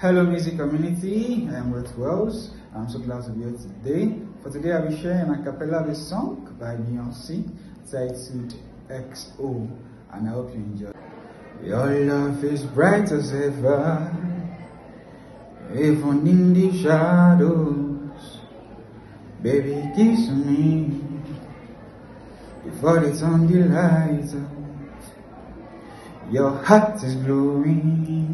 Hello music community, I am Wealthwess. I'm so glad to be here today. For today I'll be sharing a cappella of a song by Beyonce titled XO and I hope you enjoy. Your love is bright as ever, even in the shadows. Baby, kiss me before they turn the lights out. Your heart is glowing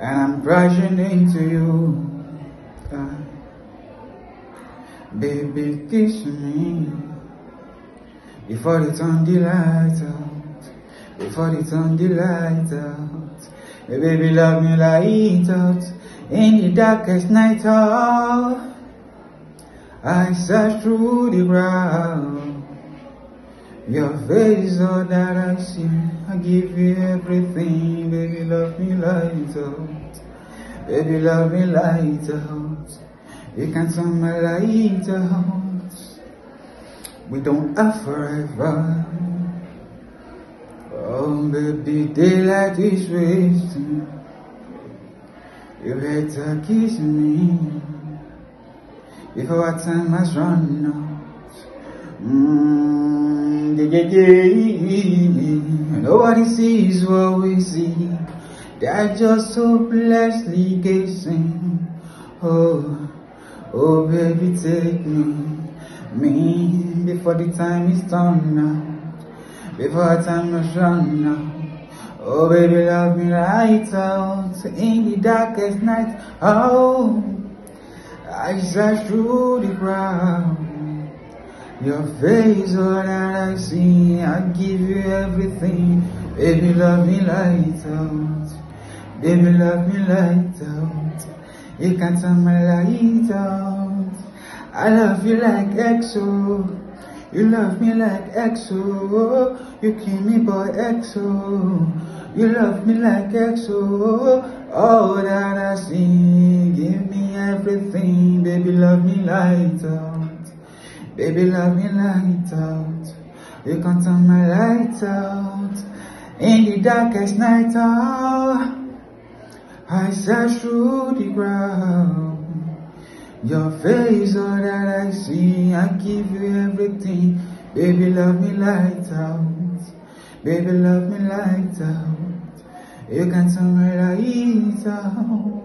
and I'm crashing into you. Uh, baby, kiss me before they turn the lights out. Before they turn the lights out. Hey, baby, love me light out in the darkest night. Oh, I search through the ground. Your face is all that I see. I give you everything, baby. Love me light out. Baby, love me light out. You can turn my light out. We don't have forever. Oh, baby, daylight is wasting. You better kiss me before our time has run out. Mm. Nobody sees what we see. They're just hopelessly guessing. Oh, oh, baby, take me, me before the time is done now. Before time is run now. Oh, baby, love me right out in the darkest night. Oh, I search through the crowd. Your face, all that I see, I give you everything. Baby, love me light out. Baby, love me light out. You can turn my light out. I love you like XO. You love me like XO. You kill me, boy, XO. You love me like XO. All that I see, give me everything. Baby, love me light out. Baby, love me light out. You can turn my light out. In the darkest night hour, I search through the ground. Your face, all that I see, I give you everything. Baby, love me light out. Baby, love me light out. You can turn my light out.